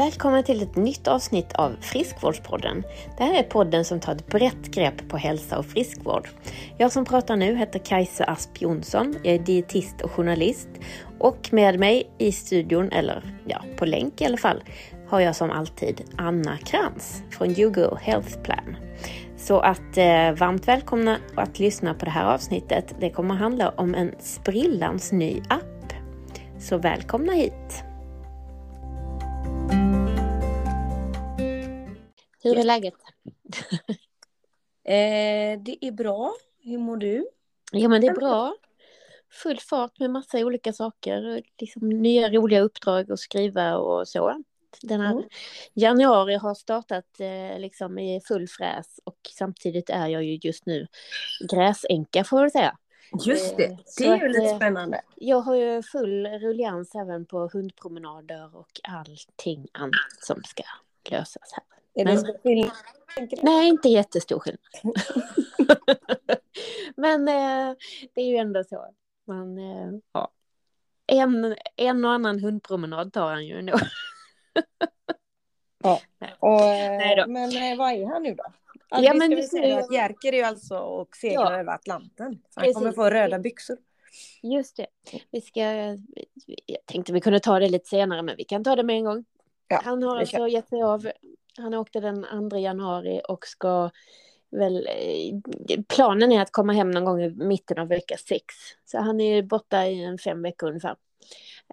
Välkommen till ett nytt avsnitt av Friskvårdspodden. Det här är podden som tar ett brett grepp på hälsa och friskvård. Jag som pratar nu heter Kajsa Asp Jonsson. Jag är dietist och journalist. Och med mig i studion, eller ja, på länk i alla fall, har jag som alltid Anna Krantz från YouGo Health Plan. Så att eh, varmt välkomna att lyssna på det här avsnittet. Det kommer att handla om en sprillans ny app. Så välkomna hit! Hur är läget? Eh, det är bra. Hur mår du? Ja men det är bra. Full fart med massa olika saker. Liksom nya roliga uppdrag att skriva och så. Den här Mm. januari har startat eh, liksom i full fräs och samtidigt är jag ju just nu gräsänka får jag säga. Just det, Eh, det är ju att, lite eh, spännande. Jag har ju full rullians även på hundpromenader och allting annat som ska lösas här. Är det så skillnad? Nej, inte jättestor skillnad. Men eh, det är ju ändå så. Man, eh, ja. en, en och annan hundpromenad tar han ju ändå. Och, eh, Nej. Men eh, vad är han nu då? Ja, Alltså, men vi ska säga att Jerker är alltså och seglar Ja. över Atlanten. Han Precis. kommer få röda byxor. Just det. Vi ska, jag tänkte vi kunde ta det lite senare, men vi kan ta det med en gång. Ja, han har alltså gett sig av. Han åkte den 2 januari och ska väl... Eh, planen är att komma hem någon gång i mitten av vecka sex. Så han är borta i en fem veckor ungefär.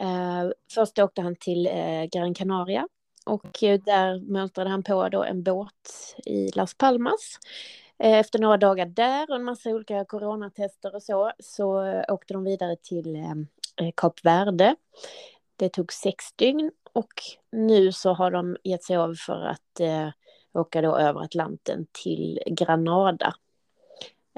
Eh, först åkte han till eh, Gran Canaria och eh, där mönstrade han på då en båt i Las Palmas. Eh, efter några dagar där och en massa olika coronatester och så, så åkte de vidare till Kap Verde. Det tog sex dygn och nu så har de gett sig av för att eh, åka då över Atlanten till Granada.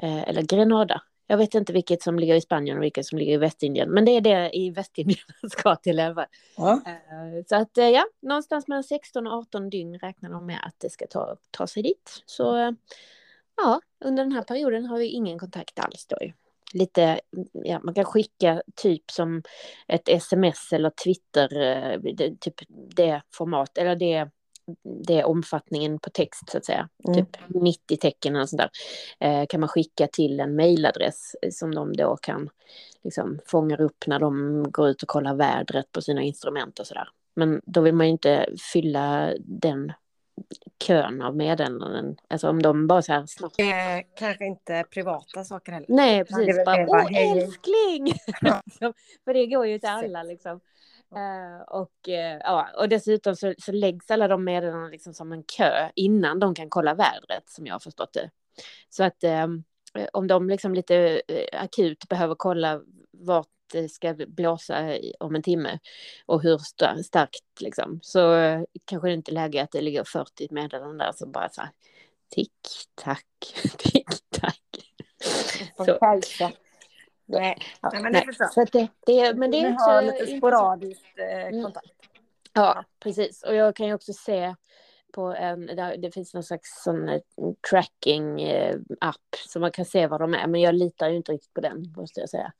Eh, eller Grenada. Jag vet inte vilket som ligger i Spanien och vilket som ligger i Västindien. Men det är det i Västindien man ska till i. Ja. Eh, Så att eh, ja, någonstans mellan 16 och 18 dygn räknar de med att det ska ta, ta sig dit. Så eh, ja, under den här perioden har vi ingen kontakt alls då. Lite, ja, man kan skicka typ som ett sms eller Twitter, eh, typ det format, eller det, det omfattningen på text så att säga. Mm. Typ 90 tecken eller sådär. Eh, kan man skicka till en mailadress eh, som de då kan liksom fångar upp när de går ut och kollar vädret på sina instrument och sådär. Men då vill man ju inte fylla den kön av meddelanden. Alltså om de bara så här snabbt. Eh, kanske inte privata saker heller. Nej, precis. Bara, Åh, hej, hej." älskling! Liksom. För det går ju till alla liksom. Eh, och, eh, ja, och dessutom så, så läggs alla de meddelandena liksom som en kö innan de kan kolla vädret som jag har förstått det. Så att eh, om de liksom lite akut behöver kolla vart det ska blåsa om en timme och hur sta- starkt liksom så eh, kanske det inte är läge att det ligger 40 meddelanden där som bara så här tick tack tick tack. Så. Nej, Ja, men nej, det jag. så det, det, men det är har också lite intressant. sporadiskt eh, Mm. kontakt. Ja, precis. Och jag kan ju också se på en, det finns någon slags sån eh, tracking-app så man kan se var de är. Men jag litar ju inte riktigt på den, måste jag säga.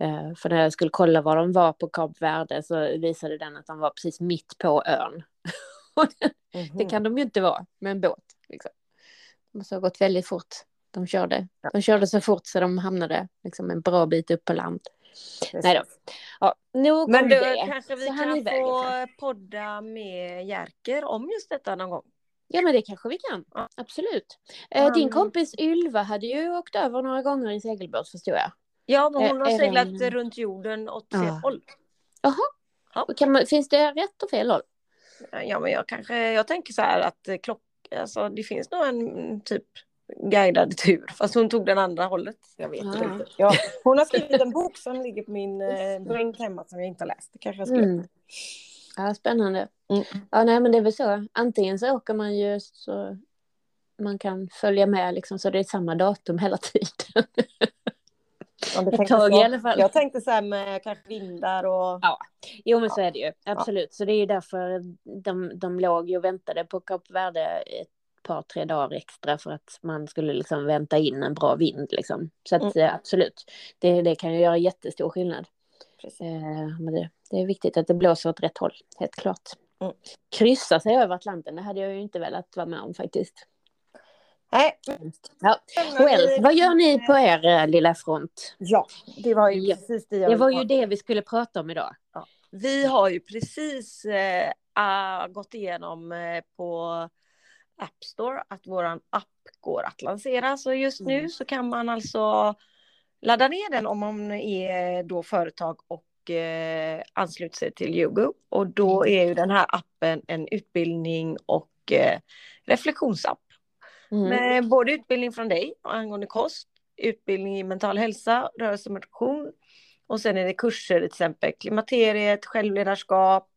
Eh, För när jag skulle kolla var de var på Kap Verde så visade den att de var precis mitt på ön. Och det, Mhm. kan de ju inte vara med en båt. Liksom. De måste ha gått väldigt fort. De körde, de körde så fort så de hamnade liksom en bra bit upp på land. Precis. Nej då. Ja, nog Men då det. kanske vi Så kan få ifrån. podda med Jerker om just detta någon gång. Ja men det kanske vi kan. Absolut. Han- Din kompis Ylva hade ju åkt över några gånger i segelbåt förstod jag. Ja, men Eh, hon har är seglat den- runt jorden åt Ja. fel håll. Och Kan man, finns det rätt och fel håll? Ja, men jag kanske, jag tänker så här att eh, klock, alltså det finns nog en typ guidad tur, fast hon tog den andra hållet. Jag vet Ja. inte. Ja, hon har skrivit en bok som ligger på min eh, bänk hemma som jag inte har läst. Det kanske jag skulle. Mm. Ja, spännande. Mm. Ja, nej men det är väl så. Antingen så åker man ju så man kan följa med liksom så det är samma datum hela tiden. Ja, Ett tag så. i alla fall. Jag tänkte så här med kanske vindar och... Ja. Jo men så är det ju, absolut. Så det är ju därför de, de låg ju och väntade på Kap Verde ett par, tre dagar extra för att man skulle liksom vänta in en bra vind liksom. Så att Mm. eh, absolut, det, det kan ju göra jättestor skillnad. Eh, men det, det är viktigt att det blåser åt rätt håll, helt klart. Mm. Kryssa sig över Atlanten, det hade jag ju inte velat vara med om faktiskt. Nej. Ja. Well, vad gör ni på er eh, lilla front? Ja, det var ju Ja. precis det jag Det var ju det vi skulle prata om idag. Vi har ju precis ah, gått igenom eh, på App Store att våran app går att lansera. Så just nu Mm. så kan man alltså ladda ner den om man är då företag och eh, ansluter sig till Yogo. Och då är ju den här appen en utbildning och eh, reflektionsapp. Mm. Med både utbildning från dig angående kost, utbildning i mental hälsa, rörelse och motion. Och sen är det kurser till exempel klimakteriet, självledarskap,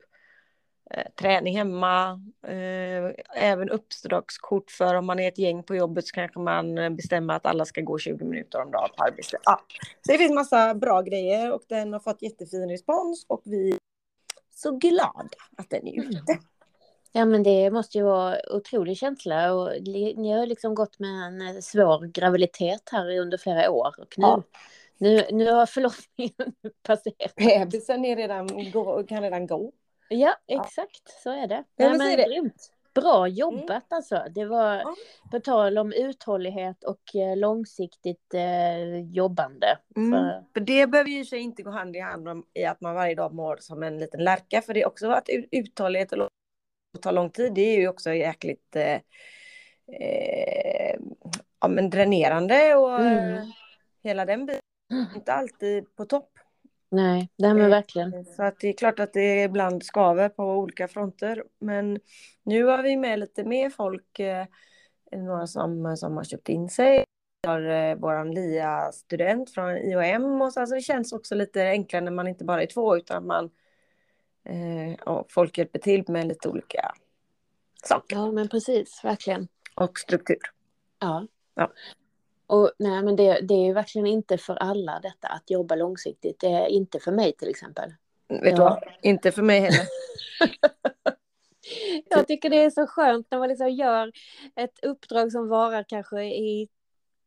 eh, träning hemma. Eh, även uppdragskort för om man är ett gäng på jobbet så kanske man bestämmer att alla ska gå 20 minuter om dagen på arbete. Ja. Så det finns massa bra grejer och den har fått jättefin respons och vi är så glada att den är ute. Ja men det måste ju vara otrolig känsla och ni har liksom gått med en eh, svår graviditet här under flera år och nu, Ja. nu, nu har förlossningen passerat. Bebisen är redan, kan redan gå. Ja exakt så är det. Ja, Ja, men men det. grymt. Bra jobbat alltså. Det var Ja. på tal om uthållighet och eh, långsiktigt eh, jobbande. Mm. För, För det behöver ju sig inte gå hand i hand om, i att man varje dag mår som en liten lärka. För det är också att ut- uthållighet och och tar lång tid. Det är ju också jäkligt eh, eh, ja, men dränerande och Mm. eh, hela den biten. Inte alltid på topp. nej, nej men Eh, verkligen. Så att det är klart att det ibland skaver på olika fronter. Men nu har vi med lite mer folk. Eh, några som, som har köpt in sig. Vi har våran LIA-student från IOM. Och så, alltså det känns också lite enklare när man inte bara är två utan man eh, och folk hjälper till med lite olika saker Ja men precis, verkligen. och struktur. Ja. Ja. Och nej, men det, det är ju verkligen inte för alla detta att jobba långsiktigt. Det är inte för mig till exempel. Vet Ja. du vad? Inte för mig heller. Jag tycker det är så skönt när man liksom gör ett uppdrag som varar kanske i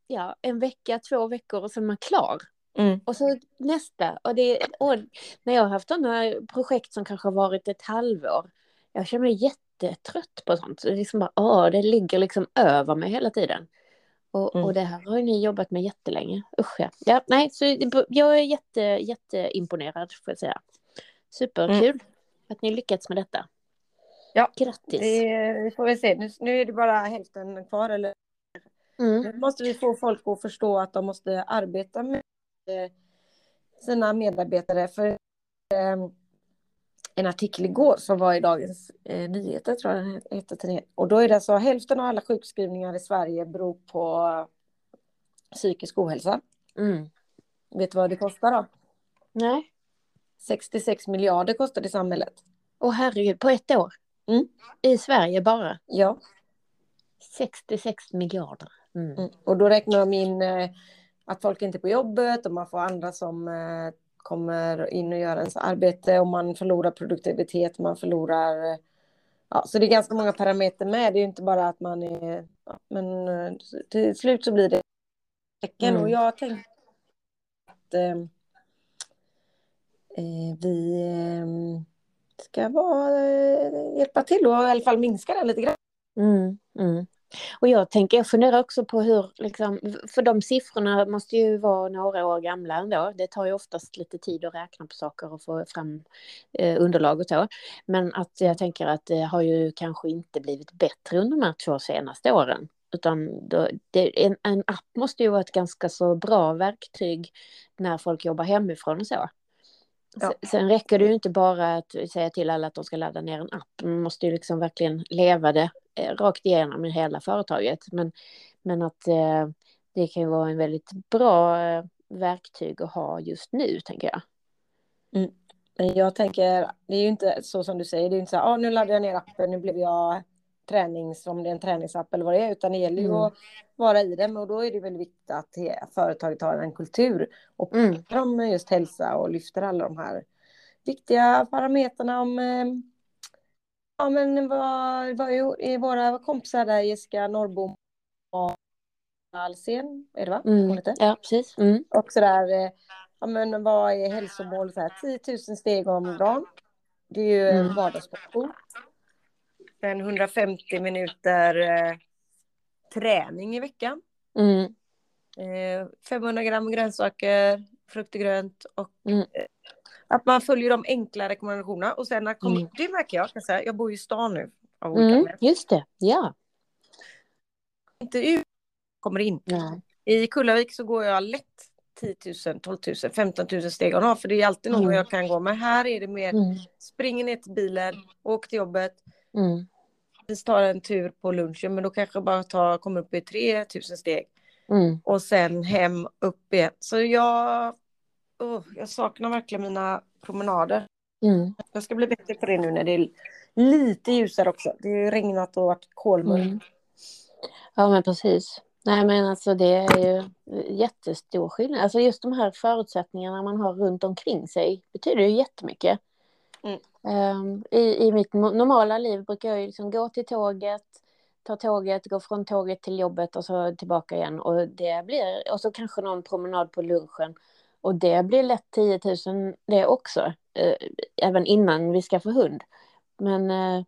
ja, en vecka, två veckor och sen är man klar. Mm. Och så nästa. Och det, och när jag har haft sådana projekt som kanske har varit ett halvår. Jag känner mig jättetrött på sånt. Så det, är liksom bara, åh, det ligger liksom över mig hela tiden. Och, Mm. och det här har ni jobbat med jättelänge. Usch ja. ja nej, så jag är jätte, jätteimponerad får jag säga. Superkul att ni lyckats med detta. Ja, Grattis. Det, vi får väl se. Nu, nu är det bara hälften kvar. Eller Mm. Nu måste vi få folk att förstå att de måste arbeta med sina medarbetare. För eh, en artikel igår som var i Dagens eh, Nyheter, tror jag den tidningen. Och då är det så hälften av alla sjukskrivningar i Sverige beror på psykisk ohälsa. Mm. Vet du vad det kostar då? Nej. 66 miljarder kostar det samhället. Åh herregud, på ett år? Mm. I Sverige bara? Ja. 66 miljarder. Mm. Mm. Och då räknar de in eh, att folk inte är på jobbet och man får andra som eh, kommer in och gör ens arbete och man förlorar produktivitet, man förlorar... Ja, så det är ganska många parametrar med. Det är ju inte bara att man är... Ja, men eh, till slut så blir det tecken Mm. och jag tänkte att eh, eh, vi eh, ska vara, eh, hjälpa till och i alla fall minska det lite grann. Mm, mm. Och jag tänker, jag funderar också på hur, liksom, för de siffrorna måste ju vara några år gamla ändå. Det tar ju oftast lite tid att räkna på saker och få fram eh, underlag och så. Men att jag tänker att det har ju kanske inte blivit bättre under de här två senaste åren. Utan då, det, en, en app måste ju vara ett ganska så bra verktyg när folk jobbar hemifrån och så. Ja. Se- Sen räcker det ju inte bara att säga till alla att de ska ladda ner en app. Man måste ju liksom verkligen leva det rakt igenom i hela företaget. Men, men att eh, det kan ju vara en väldigt bra eh, verktyg att ha just nu, tänker jag. Men jag tänker, det är ju inte så som du säger, det är ju inte så här, ah, nu laddade jag ner appen, nu blev jag tränings, om det är en träningsapp eller vad det är, utan det gäller ju Mm. att vara i det, och då är det väldigt viktigt att företaget har en kultur och Mm. pratar om just hälsa och lyfter alla de här viktiga parametrarna om eh, Ja men vad, vad är våra kompisar där, Jessica Norrbom och Alsen, är det va? Mm. Ja, precis. Mm. Och sådär, eh, ja men vad är hälsomål? Så här, 10 000 steg om dagen. Det är ju Mm. vardagsmotion. en 150 minuter eh, träning i veckan. Mm. Eh, 500 gram grönsaker, frukt och grönt och Mm. eh, att man följer de enkla rekommendationerna. Och sen när kom, Mm. det märker jag, kan jag, säga, jag bor i stan nu. Av Mm. Just det, ja. Inte ut, kommer in. Nej. I Kullavik så går jag lätt 10 000, 12 000, 15 000 steg om. För det är alltid någon Mm. jag kan gå. Men här är det mer, Mm. springer ner till bilen, åker till jobbet. Mm. Vi tar en tur på lunchen, men då kanske jag bara tar, kommer upp i 3 000 steg. Mm. Och sen hem, upp igen. Så jag, oh, jag saknar verkligen mina promenader. Mm. Jag ska bli bättre på det nu när det är lite ljusare också. Det har ju regnat och varit kolmörkt. Mm. Ja, men precis. Nej, men alltså det är ju jättestor skillnad. Alltså just de här förutsättningarna man har runt omkring sig betyder ju jättemycket. Mm. Ehm, i, I mitt normala liv brukar jag ju liksom gå till tåget, ta tåget, gå från tåget till jobbet och så tillbaka igen. Och, det blir, och så kanske någon promenad på lunchen. Och det blir lätt 10 000 det också, eh, även innan vi ska få hund. Men eh,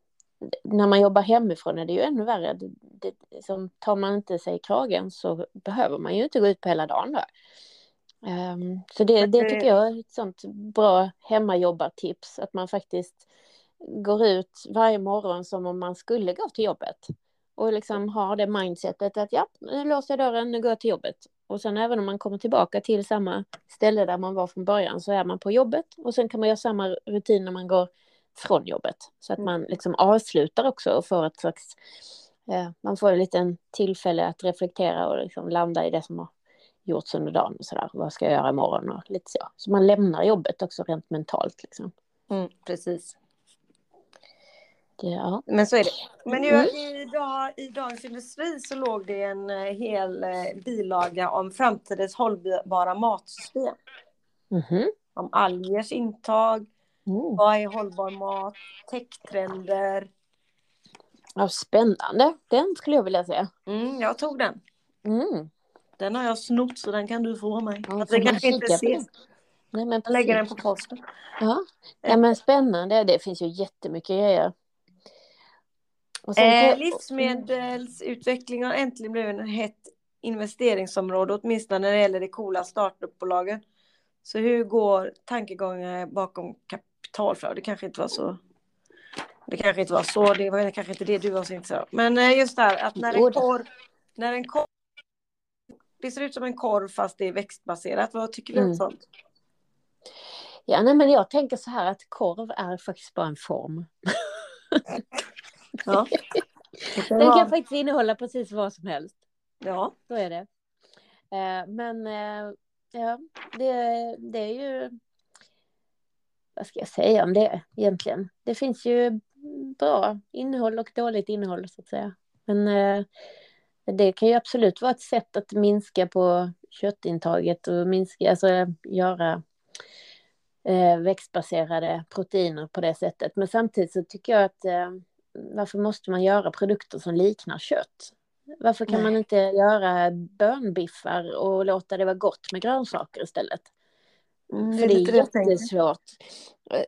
när man jobbar hemifrån är det ju ännu värre. Det, det, liksom, tar man inte sig i kragen så behöver man ju inte gå ut på hela dagen då. Ehm, så det det- tycker jag är ett sånt bra hemmajobbartips. Att man faktiskt går ut varje morgon som om man skulle gå till jobbet. Och liksom har det mindsetet att ja, nu låser jag dörren, nu går jag till jobbet. Och sen även om man kommer tillbaka till samma ställe där man var från början så är man på jobbet. Och sen kan man göra samma rutin när man går från jobbet. Så att Mm. man liksom avslutar också och får ett slags... Eh, man får en liten tillfälle att reflektera och liksom landa i det som har gjorts under dagen. Och så där. Vad ska jag göra imorgon? Och lite så. Så man lämnar jobbet också rent mentalt. Liksom. Mm, precis. Det, ja. Men så är det. Men ju, Mm. idag, i Dagens Industri så låg det en eh, hel eh, bilaga om framtidens hållbara matsystem. Mhm. Om algers intag, Mm. vad är hållbar mat, techtrender. Ja, spännande. Den skulle jag vilja se. Mm, jag tog den. Mm. Den har jag snott så den kan du få av mig. Ja, får den kanske inte ses. Nej, men Jag lägger den på posten. Ja. ja, men spännande. Det finns ju jättemycket grejer. Och Eh, livsmedelsutveckling har äntligen blivit ett hett investeringsområde, åtminstone när det gäller de coola startupbolagen. Så hur går tankegången bakom kapitalflöde? Det kanske inte var så. Det kanske inte var så. Det var kanske inte det du var så intresserad av. Men eh, just det här att när en korv, när en korv, det ser ut som en korv fast det är växtbaserat. Vad tycker du om Mm. sånt? Ja, nej, men jag tänker så här att korv är faktiskt bara en form. Ja. Kan Den kan faktiskt innehålla precis vad som helst. ja. Så är det. Eh, men eh, ja, det, det är ju... Vad ska jag säga om det egentligen? Det finns ju bra innehåll och dåligt innehåll så att säga. Men eh, det kan ju absolut vara ett sätt att minska på köttintaget och minska, alltså göra växtbaserade proteiner på det sättet. Men samtidigt så tycker jag att varför måste man göra produkter som liknar kött? Varför kan Nej. man inte göra bönbiffar och låta det vara gott med grönsaker istället? Mm, För det är det jättesvårt.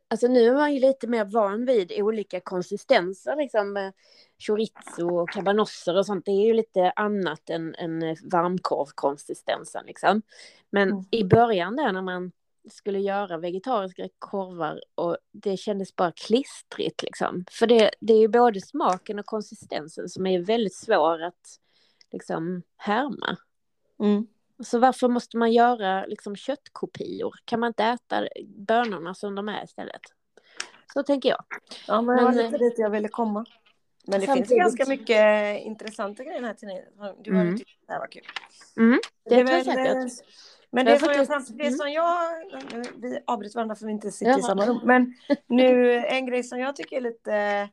Alltså nu är man ju lite mer van vid olika konsistenser, liksom eh, chorizo och cabanosser och sånt. Det är ju lite annat än, än eh, varmkorvkonsistensen liksom. Men Mm. i början där när man skulle göra vegetariska korvar och det kändes bara klistrigt liksom. För det, det är ju både smaken och konsistensen som är väldigt svår att liksom härma. Mm. Så varför måste man göra liksom köttkopior? Kan man inte äta bönorna som de är istället? Så tänker jag. Ja, men det var lite dit jag ville komma. Men det samtidigt- finns ganska mycket intressanta grejer här till dig. Du hade Mm. tyckt det här var kul. Mm, det är tror jag väl, säkert. Men Jag det som, jag, faktiskt- fram- det mm. som jag... Vi avbryter varandra för vi inte sitter i Jaha. samma rum. Men nu, en grej som jag tycker är lite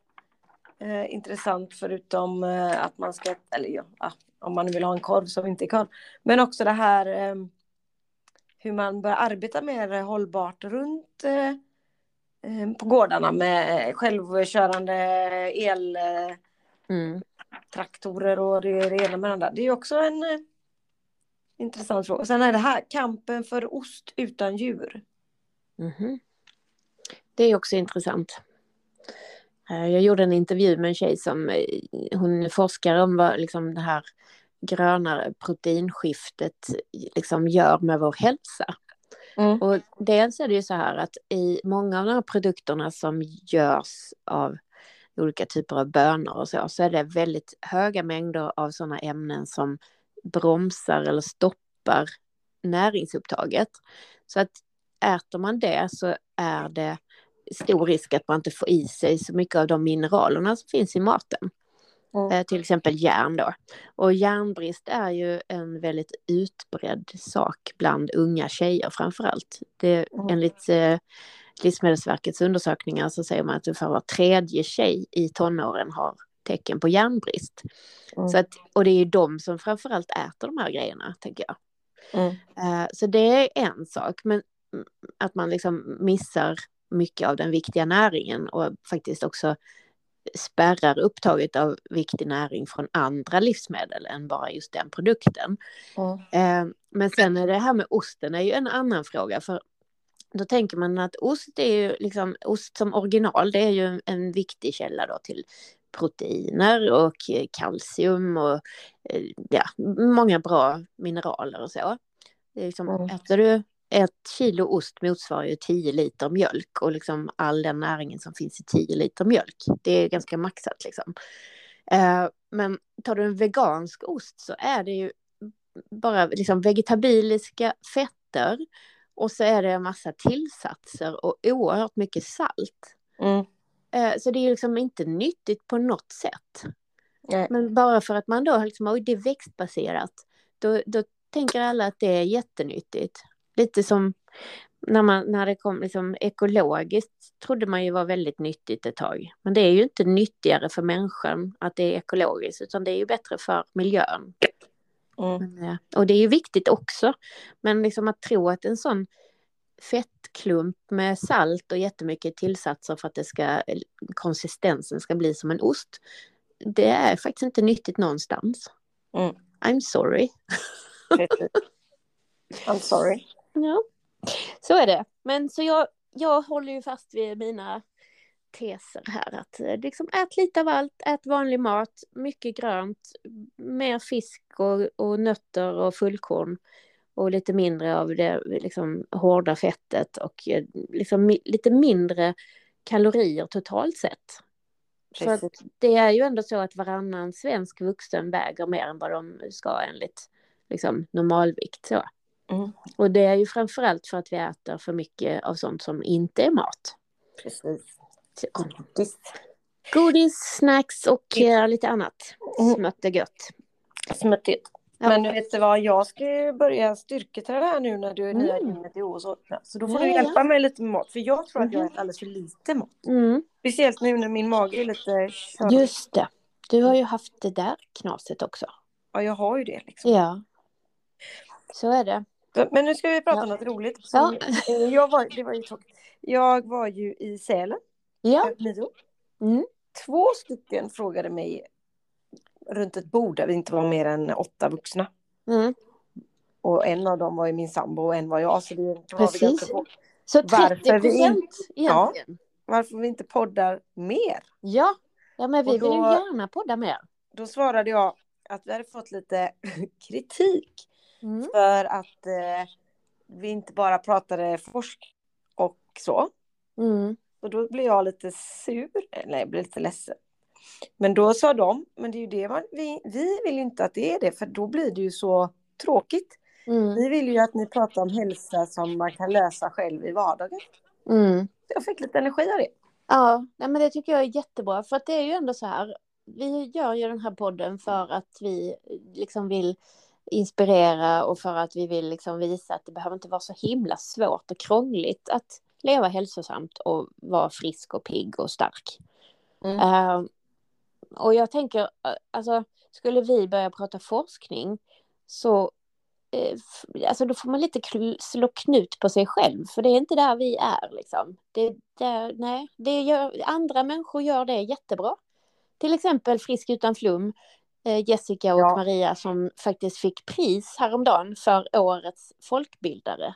eh, intressant förutom eh, att man ska... Eller ja, ah, om man vill ha en korv som inte är korv. Men också det här eh, hur man bör arbeta mer hållbart runt eh, eh, på gårdarna med självkörande el... Eh, Mm. och det, det ena med det andra. Det är också en eh, intressant fråga. Sen är det här kampen för ost utan djur. Mhm. Det är också intressant. Eh, jag gjorde en intervju med en tjej som eh, hon forskar om vad liksom det här grönare proteinskiftet liksom gör med vår hälsa. Mm. Och dels är det ju så här att i många av de här produkterna som görs av olika typer av bönor och så, så är det väldigt höga mängder av sådana ämnen som bromsar eller stoppar näringsupptaget. Så att äter man det så är det stor risk att man inte får i sig så mycket av de mineralerna som finns i maten. Mm. till exempel järn då. Och järnbrist är ju en väldigt utbredd sak bland unga tjejer framför allt. Det, mm. Enligt eh, Livsmedelsverkets undersökningar så säger man att ungefär var tredje tjej i tonåren har tecken på järnbrist. Mm. Så att, och det är ju de som framför allt äter de här grejerna, tänker jag. Mm. Uh, så det är en sak, men att man liksom missar mycket av den viktiga näringen och faktiskt också spärrar upptaget av viktig näring från andra livsmedel än bara just den produkten. Mm. Eh, men sen är det här med osten är ju en annan fråga för då tänker man att ost är ju liksom ost som original det är ju en viktig källa då till proteiner och kalcium och eh, ja, många bra mineraler och så. Det är liksom, mm. Äter du ett kilo ost motsvarar ju 10 liter mjölk och liksom all den näringen som finns i 10 liter mjölk. Det är ganska maxat liksom. Eh, men tar du en vegansk ost så är det ju bara liksom vegetabiliska fetter och så är det en massa tillsatser och oerhört mycket salt. Mm. Eh, så det är liksom inte nyttigt på något sätt. Nej. Men bara för att man då liksom, oj det är växtbaserat, då, då tänker alla att det är jättenyttigt. Lite som när, man, när det kom liksom ekologiskt trodde man ju var väldigt nyttigt ett tag. Men det är ju inte nyttigare för människan att det är ekologiskt utan det är ju bättre för miljön. Mm. Men, och det är ju viktigt också. Men liksom att tro att en sån fettklump med salt och jättemycket tillsatser för att det ska, konsistensen ska bli som en ost. Det är faktiskt inte nyttigt någonstans. Mm. I'm sorry. I'm sorry. Ja, så är det. Men så jag, jag håller ju fast vid mina teser här att eh, liksom ät lite av allt, ät vanlig mat, mycket grönt, mer fisk och, och nötter och fullkorn och lite mindre av det liksom, hårda fettet och eh, liksom, lite mindre kalorier totalt sett. Precis. För det är ju ändå så att varannan svensk vuxen väger mer än vad de ska enligt liksom, normalvikt. Så. Mm. Och det är ju framförallt för att vi äter för mycket av sånt som inte är mat. Precis. Godis. Godis, snacks och uh, lite annat. Mm. Smått och gött. Småttigt. Ja. Men vet du vad, jag ska börja styrketräna här nu när du är mm. nya gymmet i år. Så, så då får ja, du hjälpa ja. mig lite med mat. För jag tror att jag mm. äter alldeles för lite mat. Mm. Speciellt nu när min mage är lite körig. Just det. Du har ju haft det där knaset också. Ja, jag har ju det. Liksom. Ja. Så är det. Men nu ska vi prata ja. om något roligt. Ja. Jag, var, det var ju jag var ju i Sälen. Ja. Mm. Två stycken frågade mig runt ett bord där vi inte var mer än åtta vuxna. Mm. Och en av dem var ju min sambo och en var jag. Så det Precis. Var så 30 procent? Ja, varför vi inte poddar mer. Ja, ja men vi då, vill ju gärna podda mer. Då svarade jag att vi hade fått lite kritik Mm. För att eh, vi inte bara pratade forsk och så. Mm. Och då blev jag lite sur, eller jag blev lite ledsen. Men då sa de, men det är ju det man, vi, vi vill inte att det är det, för då blir det ju så tråkigt. Mm. Vi vill ju att ni pratar om hälsa som man kan lösa själv i vardagen. Mm. Jag fick lite energi av det. Ja, men det tycker jag är jättebra, för att det är ju ändå så här, vi gör ju den här podden för att vi liksom vill inspirera och för att vi vill liksom visa att det behöver inte vara så himla svårt och krångligt att leva hälsosamt och vara frisk och pigg och stark. Mm. Uh, och jag tänker, eh, alltså skulle vi börja prata forskning så uh, alltså då får man lite slå knut på sig själv, för det är inte där vi är. Liksom. Det, det, nej, det gör, andra människor gör det jättebra. Till exempel Frisk utan flum Eh, Jessica och ja. Maria som faktiskt fick pris häromdagen för årets folkbildare.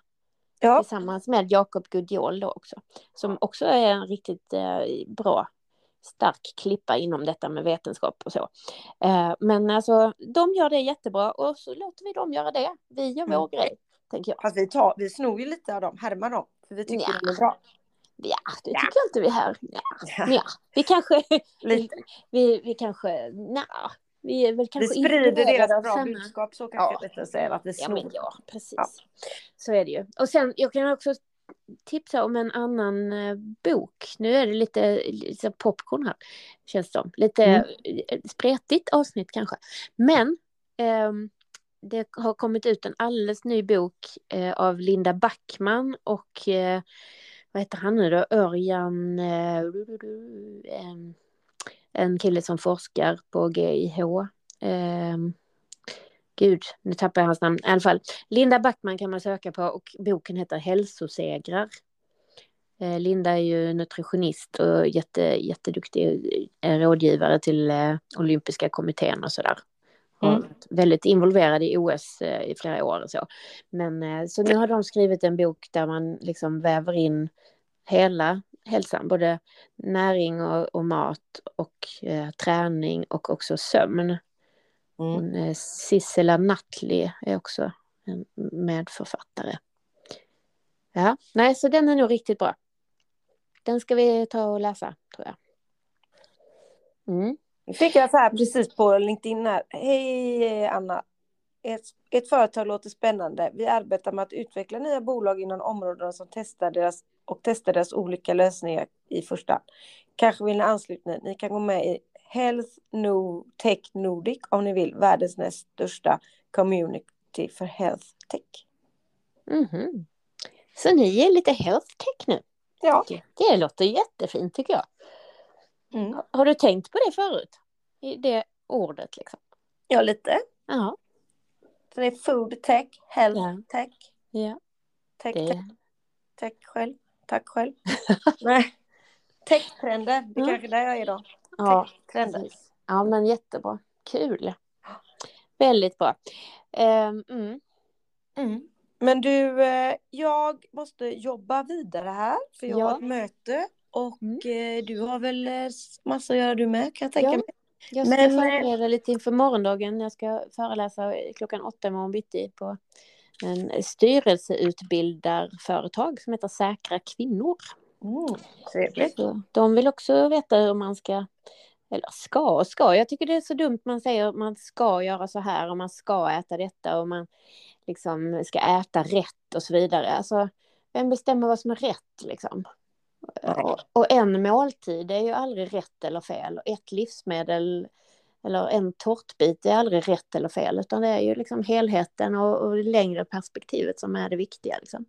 Ja. Tillsammans med Jakob Gudiol då också. Som också är en riktigt eh, bra stark klippa inom detta med vetenskap och så. Eh, men alltså, de gör det jättebra och så låter vi dem göra det. Vi gör vår mm. grej, tänker jag. Fast vi, tar, vi snor ju lite av dem, härmar dem, för vi tycker ja. de är bra. Ja, det tycker ja. inte vi här. Ja. ja. Vi kanske... Lite. Vi, vi kanske... Nah, vi är väl kanske Vi sprider deras bra budskap, så kanske ja. jag säga. Att vi snor. Ja, men ja, precis. Ja. Så är det ju. Och sen, jag kan också tipsa om en annan eh, bok. Nu är det lite, lite popcorn här, känns det som. Lite mm. spretigt avsnitt kanske. Men eh, det har kommit ut en alldeles ny bok eh, av Linda Backman och eh, vad heter han nu då? Örjan... Eh, en kille som forskar på GIH. Gud, nu tappar jag hans namn. I alla fall, Linda Backman kan man söka på och boken heter Hälsosegrar. Eh, Linda är ju nutritionist och jätte, jätteduktig eh, rådgivare till eh, olympiska kommittén och sådär. Mm. Väldigt involverad i OS i flera år och så. Men så nu har de skrivit en bok där man liksom väver in hela hälsan, både näring och, och mat och eh, träning och också sömn. Mm. Eh, Sissela Nattli är också en medförfattare. Ja, nej, så den är nog riktigt bra. Den ska vi ta och läsa, tror jag. Mm. Fick jag så här precis på LinkedIn här. Hej Anna. Ett, ett företag låter spännande. Vi arbetar med att utveckla nya bolag inom områden som testar deras och testar deras olika lösningar i första hand. Kanske vill ni ansluta Ni kan gå med i Health no Tech Nordic om ni vill, världens näst största community för health tech. Mm -hmm. Så ni är lite health tech nu? Ja. Det låter jättefint tycker jag. Mm. Har du tänkt på det förut? I det ordet liksom? Ja, lite. Ja. Så det är food tech, health ja. tech. Ja. Tech, det... tech. Tech själv. Tack själv. Nej. Tech-trender, det är mm. kanske där jag är då. Ja, trender. Ja, men jättebra. Kul. Väldigt bra. Um, mm. Mm. Men du, eh, jag måste jobba vidare här för jag ja. har ett möte och mm. Eh, du har väl eh, massa att göra du med kan jag tänka ja. mig. Jag ska Men, förbereda lite inför morgondagen. Jag ska föreläsa klockan åtta imorgon bitti på en styrelseutbildarföretag som heter Säkra kvinnor. Mm, trevligt. Så de vill också veta hur man ska, eller ska och ska, jag tycker det är så dumt man säger att man ska göra så här och man ska äta detta och man liksom ska äta rätt och så vidare. Alltså, vem bestämmer vad som är rätt liksom? Och, och en måltid är ju aldrig rätt eller fel och ett livsmedel eller en tårtbit är aldrig rätt eller fel, utan det är ju liksom helheten och, och det längre perspektivet som är det viktiga. Liksom.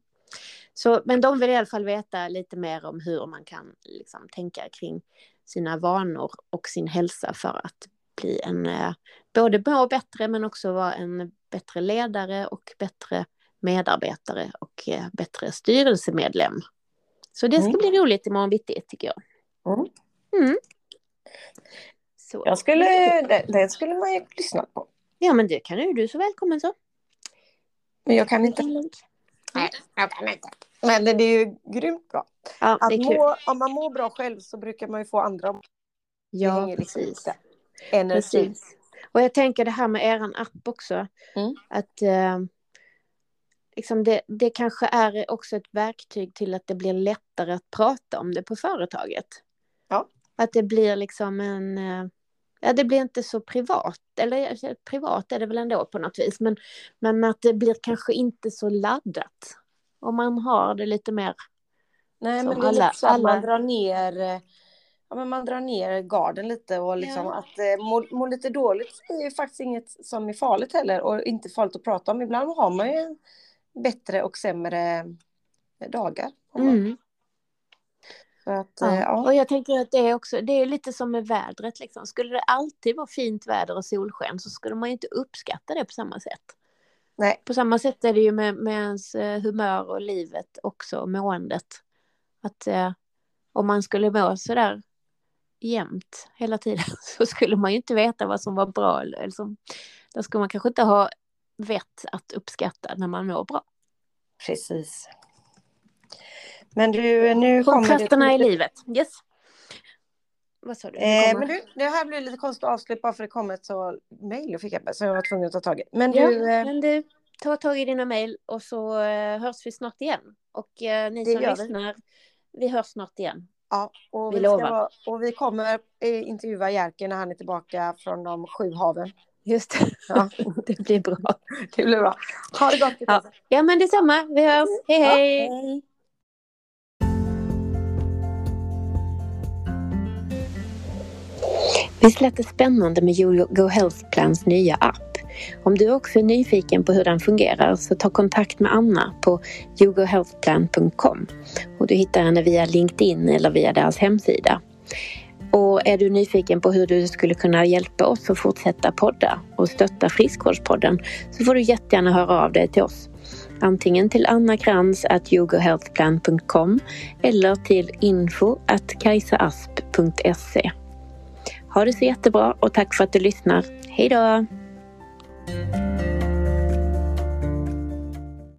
Så, men de vill i alla fall veta lite mer om hur man kan liksom, tänka kring sina vanor och sin hälsa för att bli en, eh, både må bättre men också vara en bättre ledare och bättre medarbetare och eh, bättre styrelsemedlem. Så det ska mm. bli roligt imorgon bitti tycker jag. Mm. Mm. Så. Jag skulle, det, det, skulle man ju lyssna på. Ja, men det kan ju du så välkommen så. Men jag kan inte. Nej, jag kan inte. Men det är ju grymt bra. Ja, att må, om man mår bra själv så brukar man ju få andra. Ja, liksom precis. Energi. Precis. Och jag tänker det här med eran app också. Mm. Att eh, liksom det, det kanske är också ett verktyg till att det blir lättare att prata om det på företaget. Ja. Att det blir liksom en... Eh, ja, det blir inte så privat, eller privat är det väl ändå på något vis, men, men att det blir kanske inte så laddat. Om man har det lite mer Nej, men det är alla, lite så att alla... man drar ner ja, men man drar ner garden lite och liksom ja. att eh, må, må, lite dåligt är ju faktiskt inget som är farligt heller och inte farligt att prata om. Ibland har man ju bättre och sämre dagar. Mm. Att, ja. Eh, ja. Och jag tänker att det är också, det är lite som med vädret liksom. Skulle det alltid vara fint väder och solsken så skulle man ju inte uppskatta det på samma sätt. Nej. På samma sätt är det ju med, med ens eh, humör och livet också, måendet. Att eh, om man skulle må sådär jämt hela tiden så skulle man ju inte veta vad som var bra. Eller som, då skulle man kanske inte ha vett att uppskatta när man mår bra. Precis. Men du, nu kommer Kontrasterna i livet, yes. Vad sa du? Eh, men du, det här blir lite konstigt avslut bara för det kom ett så mejl och fick jag så jag var tvungen att ta tag i. Men ja, du, eh, men du, ta tag i dina mejl och så eh, hörs vi snart igen. Och eh, ni Det som gör vi. lyssnar, vi hörs snart igen. ja, och vi vi, lovar. vara, och vi kommer eh, intervjua Jerker när han är tillbaka från de sju haven. Just det. Ja, det blir bra. det blir bra. Ha det gott. Ja, ja men detsamma. Vi hörs. Hej Ja, hej! Visst lät det spännande med YouGo Health Plans nya app. Om du också är nyfiken på hur den fungerar så ta kontakt med Anna på yougohealthplan.com. och du hittar henne via LinkedIn eller via deras hemsida. Och är du nyfiken på hur du skulle kunna hjälpa oss att fortsätta podda och stötta Friskvårdspodden så får du jättegärna höra av dig till oss. Antingen till annakrans.yougohealthplan.com eller till info.kajsaasp.se. Ha det så jättebra och tack för att du lyssnar. Hej då!